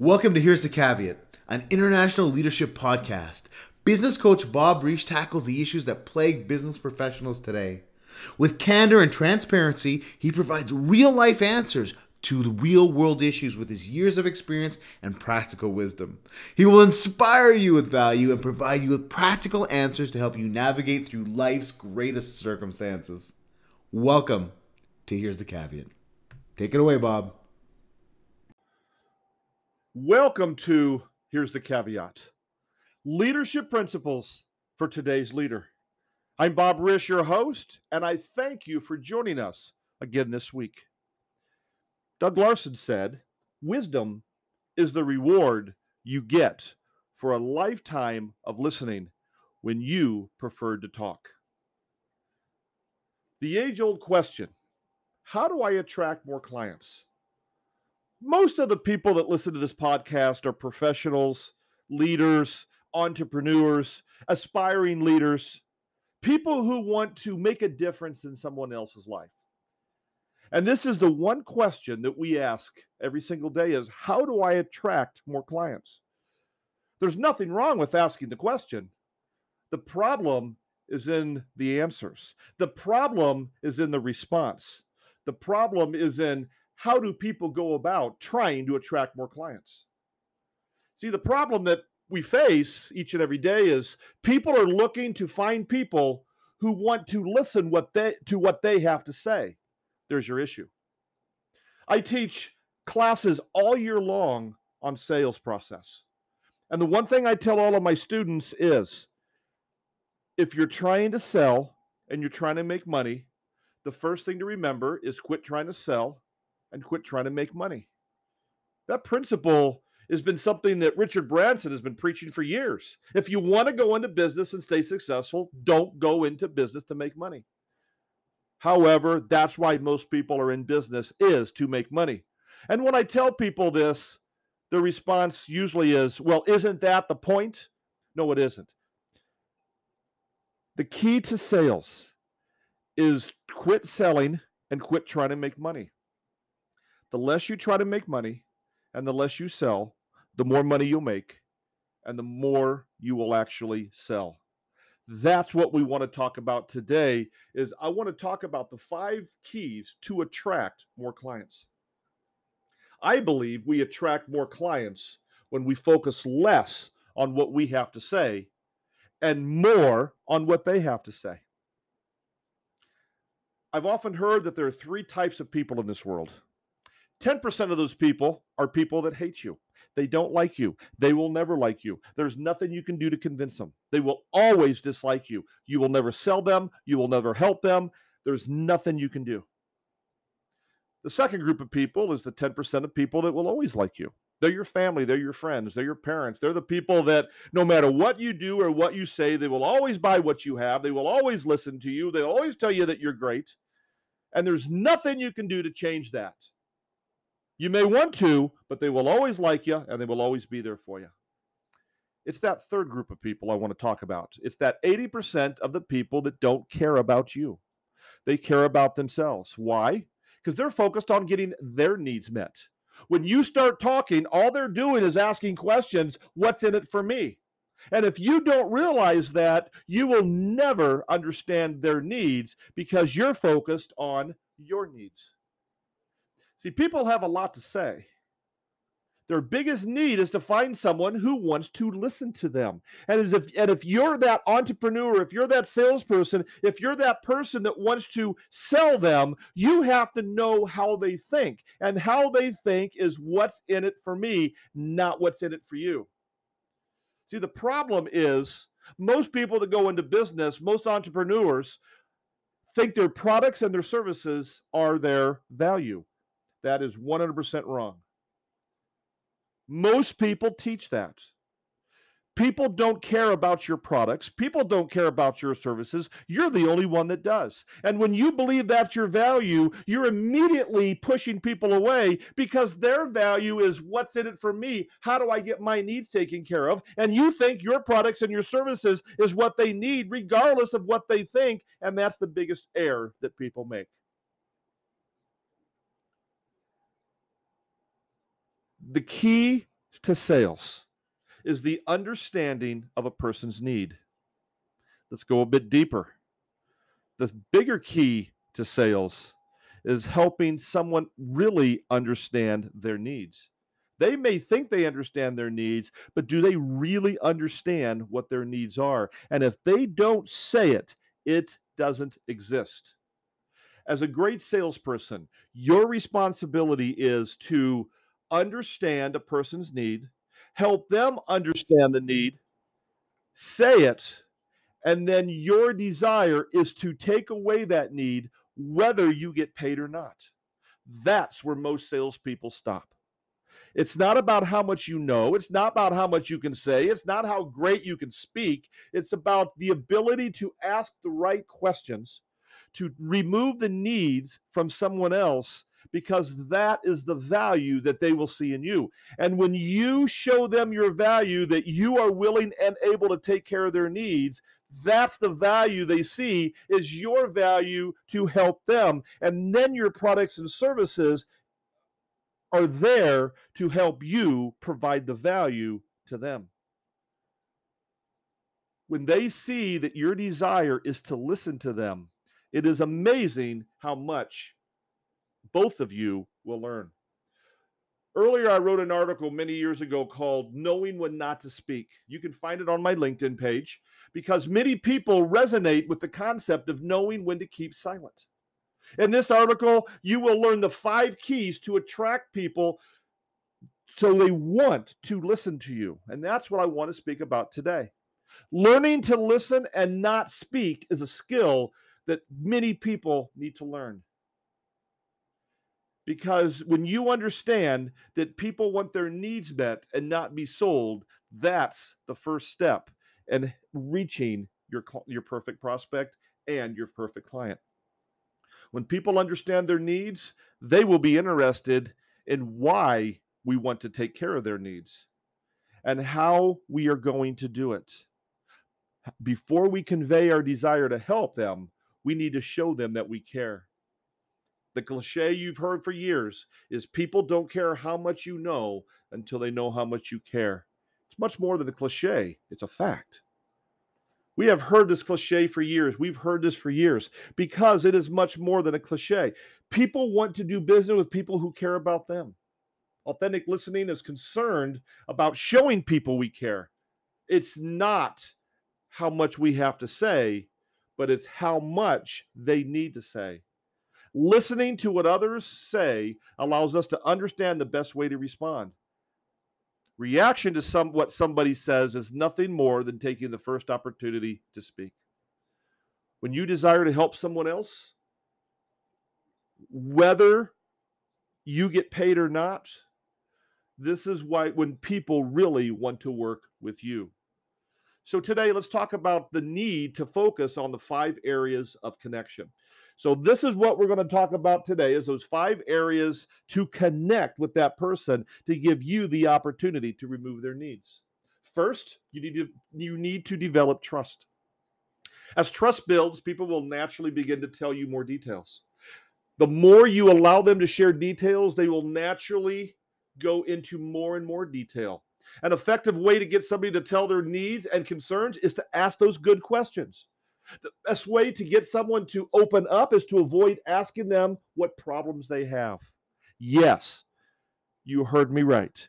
Welcome to Here's the Caveat, an international leadership podcast. Business coach Bob Reich tackles the issues that plague business professionals today. With candor and transparency, he provides real life answers to the real world issues with his years of experience and practical wisdom. He will inspire you with value and provide you with practical answers to help you navigate through life's greatest circumstances. Welcome to Here's the Caveat. Take it away, Bob. Welcome to Here's the Caveat Leadership Principles for Today's Leader. I'm Bob Risch, your host, and I thank you for joining us again this week. Doug Larson said, Wisdom is the reward you get for a lifetime of listening when you preferred to talk. The age old question how do I attract more clients? Most of the people that listen to this podcast are professionals, leaders, entrepreneurs, aspiring leaders, people who want to make a difference in someone else's life. And this is the one question that we ask every single day is how do I attract more clients? There's nothing wrong with asking the question. The problem is in the answers. The problem is in the response. The problem is in how do people go about trying to attract more clients? See, the problem that we face each and every day is people are looking to find people who want to listen what they to what they have to say. There's your issue. I teach classes all year long on sales process. And the one thing I tell all of my students is if you're trying to sell and you're trying to make money, the first thing to remember is quit trying to sell and quit trying to make money. That principle has been something that Richard Branson has been preaching for years. If you want to go into business and stay successful, don't go into business to make money. However, that's why most people are in business is to make money. And when I tell people this, the response usually is, well, isn't that the point? No, it isn't. The key to sales is quit selling and quit trying to make money the less you try to make money and the less you sell, the more money you'll make and the more you will actually sell. That's what we want to talk about today is I want to talk about the 5 keys to attract more clients. I believe we attract more clients when we focus less on what we have to say and more on what they have to say. I've often heard that there are three types of people in this world 10% of those people are people that hate you. They don't like you. They will never like you. There's nothing you can do to convince them. They will always dislike you. You will never sell them. You will never help them. There's nothing you can do. The second group of people is the 10% of people that will always like you. They're your family, they're your friends, they're your parents. They're the people that no matter what you do or what you say, they will always buy what you have. They will always listen to you. They'll always tell you that you're great. And there's nothing you can do to change that. You may want to, but they will always like you and they will always be there for you. It's that third group of people I want to talk about. It's that 80% of the people that don't care about you. They care about themselves. Why? Because they're focused on getting their needs met. When you start talking, all they're doing is asking questions what's in it for me? And if you don't realize that, you will never understand their needs because you're focused on your needs. See, people have a lot to say. Their biggest need is to find someone who wants to listen to them. And as if and if you're that entrepreneur, if you're that salesperson, if you're that person that wants to sell them, you have to know how they think. And how they think is what's in it for me, not what's in it for you. See, the problem is most people that go into business, most entrepreneurs think their products and their services are their value. That is 100% wrong. Most people teach that. People don't care about your products. People don't care about your services. You're the only one that does. And when you believe that's your value, you're immediately pushing people away because their value is what's in it for me? How do I get my needs taken care of? And you think your products and your services is what they need, regardless of what they think. And that's the biggest error that people make. The key to sales is the understanding of a person's need. Let's go a bit deeper. The bigger key to sales is helping someone really understand their needs. They may think they understand their needs, but do they really understand what their needs are? And if they don't say it, it doesn't exist. As a great salesperson, your responsibility is to understand a person's need, help them understand the need, say it, and then your desire is to take away that need, whether you get paid or not. That's where most salespeople stop. It's not about how much you know. It's not about how much you can say. It's not how great you can speak. It's about the ability to ask the right questions, to remove the needs from someone else, because that is the value that they will see in you. And when you show them your value, that you are willing and able to take care of their needs, that's the value they see is your value to help them. And then your products and services are there to help you provide the value to them. When they see that your desire is to listen to them, it is amazing how much both of you will learn. Earlier, I wrote an article many years ago called Knowing When Not to Speak. You can find it on my LinkedIn page because many people resonate with the concept of knowing when to keep silent. In this article, you will learn the five keys to attract people so they want to listen to you. And that's what I want to speak about today. Learning to listen and not speak is a skill that many people need to learn. Because when you understand that people want their needs met and not be sold, that's the first step in reaching your, your perfect prospect and your perfect client. When people understand their needs, they will be interested in why we want to take care of their needs and how we are going to do it. Before we convey our desire to help them, we need to show them that we care. The cliche you've heard for years is people don't care how much you know until they know how much you care. It's much more than a cliche, it's a fact. We have heard this cliche for years. We've heard this for years because it is much more than a cliche. People want to do business with people who care about them. Authentic listening is concerned about showing people we care. It's not how much we have to say, but it's how much they need to say. Listening to what others say allows us to understand the best way to respond. Reaction to some what somebody says is nothing more than taking the first opportunity to speak. When you desire to help someone else, whether you get paid or not, this is why when people really want to work with you. So today let's talk about the need to focus on the five areas of connection. So this is what we're going to talk about today is those five areas to connect with that person to give you the opportunity to remove their needs. First, you need to you need to develop trust. As trust builds, people will naturally begin to tell you more details. The more you allow them to share details, they will naturally go into more and more detail. An effective way to get somebody to tell their needs and concerns is to ask those good questions. The best way to get someone to open up is to avoid asking them what problems they have. Yes, you heard me right.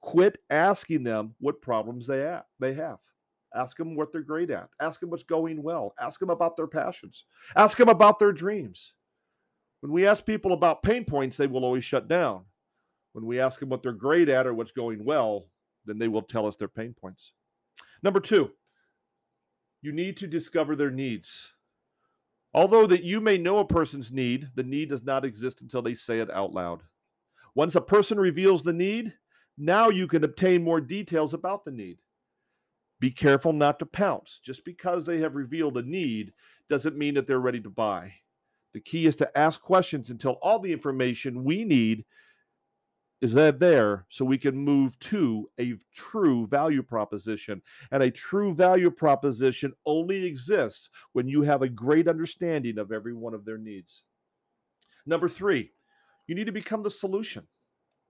Quit asking them what problems they have. They have. Ask them what they're great at. Ask them what's going well. Ask them about their passions. Ask them about their dreams. When we ask people about pain points, they will always shut down. When we ask them what they're great at or what's going well, then they will tell us their pain points. Number two, you need to discover their needs. Although that you may know a person's need, the need does not exist until they say it out loud. Once a person reveals the need, now you can obtain more details about the need. Be careful not to pounce. Just because they have revealed a need doesn't mean that they're ready to buy. The key is to ask questions until all the information we need is that there so we can move to a true value proposition. And a true value proposition only exists when you have a great understanding of every one of their needs. Number three, you need to become the solution.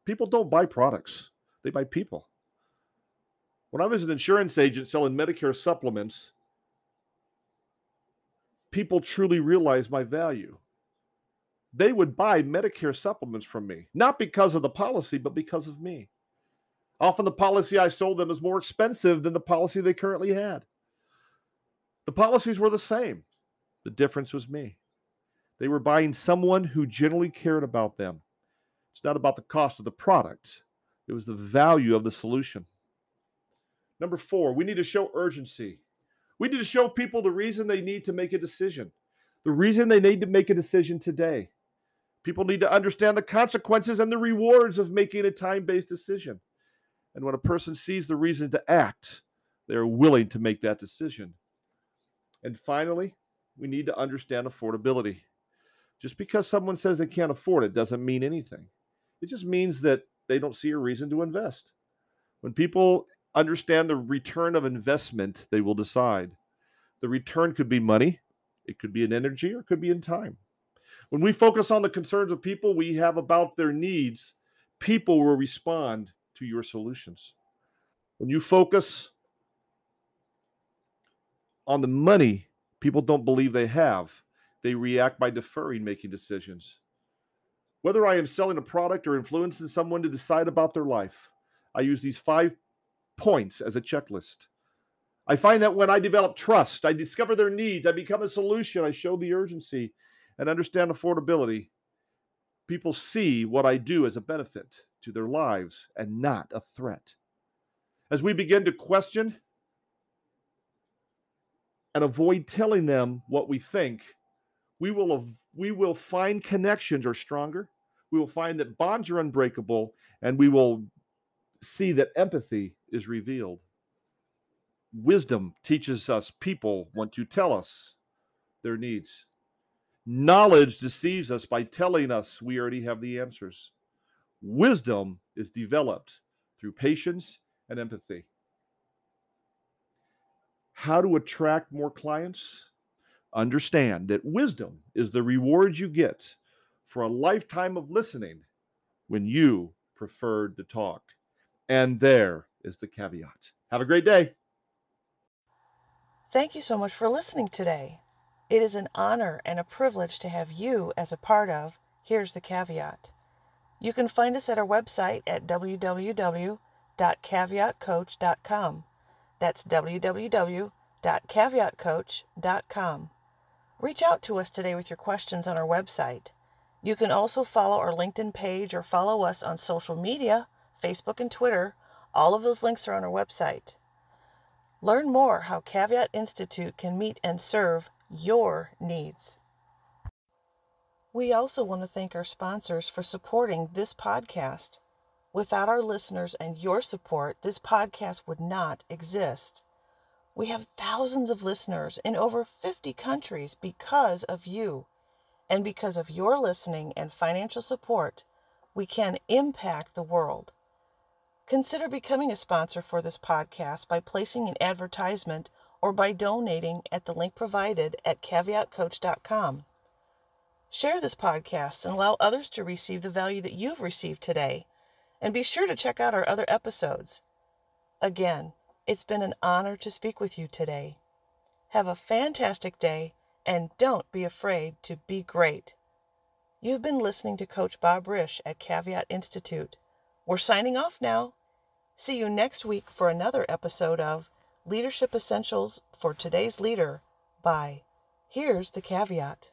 People don't buy products, they buy people. When I was an insurance agent selling Medicare supplements, people truly realized my value. They would buy Medicare supplements from me, not because of the policy, but because of me. Often the policy I sold them was more expensive than the policy they currently had. The policies were the same. The difference was me. They were buying someone who generally cared about them. It's not about the cost of the product, it was the value of the solution. Number four, we need to show urgency. We need to show people the reason they need to make a decision, the reason they need to make a decision today. People need to understand the consequences and the rewards of making a time based decision. And when a person sees the reason to act, they're willing to make that decision. And finally, we need to understand affordability. Just because someone says they can't afford it doesn't mean anything. It just means that they don't see a reason to invest. When people understand the return of investment, they will decide. The return could be money, it could be in energy, or it could be in time. When we focus on the concerns of people we have about their needs, people will respond to your solutions. When you focus on the money people don't believe they have, they react by deferring making decisions. Whether I am selling a product or influencing someone to decide about their life, I use these five points as a checklist. I find that when I develop trust, I discover their needs, I become a solution, I show the urgency and understand affordability. People see what I do as a benefit to their lives and not a threat. As we begin to question and avoid telling them what we think, we will we will find connections are stronger. We will find that bonds are unbreakable, and we will see that empathy is revealed. Wisdom teaches us people want to tell us their needs. Knowledge deceives us by telling us we already have the answers. Wisdom is developed through patience and empathy. How to attract more clients? Understand that wisdom is the reward you get for a lifetime of listening when you preferred to talk. And there is the caveat. Have a great day. Thank you so much for listening today. It is an honor and a privilege to have you as a part of Here's the Caveat. You can find us at our website at www.caveatcoach.com. That's www.caveatcoach.com. Reach out to us today with your questions on our website. You can also follow our LinkedIn page or follow us on social media, Facebook and Twitter. All of those links are on our website. Learn more how Caveat Institute can meet and serve your needs. We also want to thank our sponsors for supporting this podcast. Without our listeners and your support, this podcast would not exist. We have thousands of listeners in over 50 countries because of you. And because of your listening and financial support, we can impact the world. Consider becoming a sponsor for this podcast by placing an advertisement or by donating at the link provided at caveatcoach.com. Share this podcast and allow others to receive the value that you've received today. And be sure to check out our other episodes. Again, it's been an honor to speak with you today. Have a fantastic day and don't be afraid to be great. You've been listening to Coach Bob Risch at Caveat Institute. We're signing off now. See you next week for another episode of Leadership Essentials for Today's Leader by Here's the Caveat.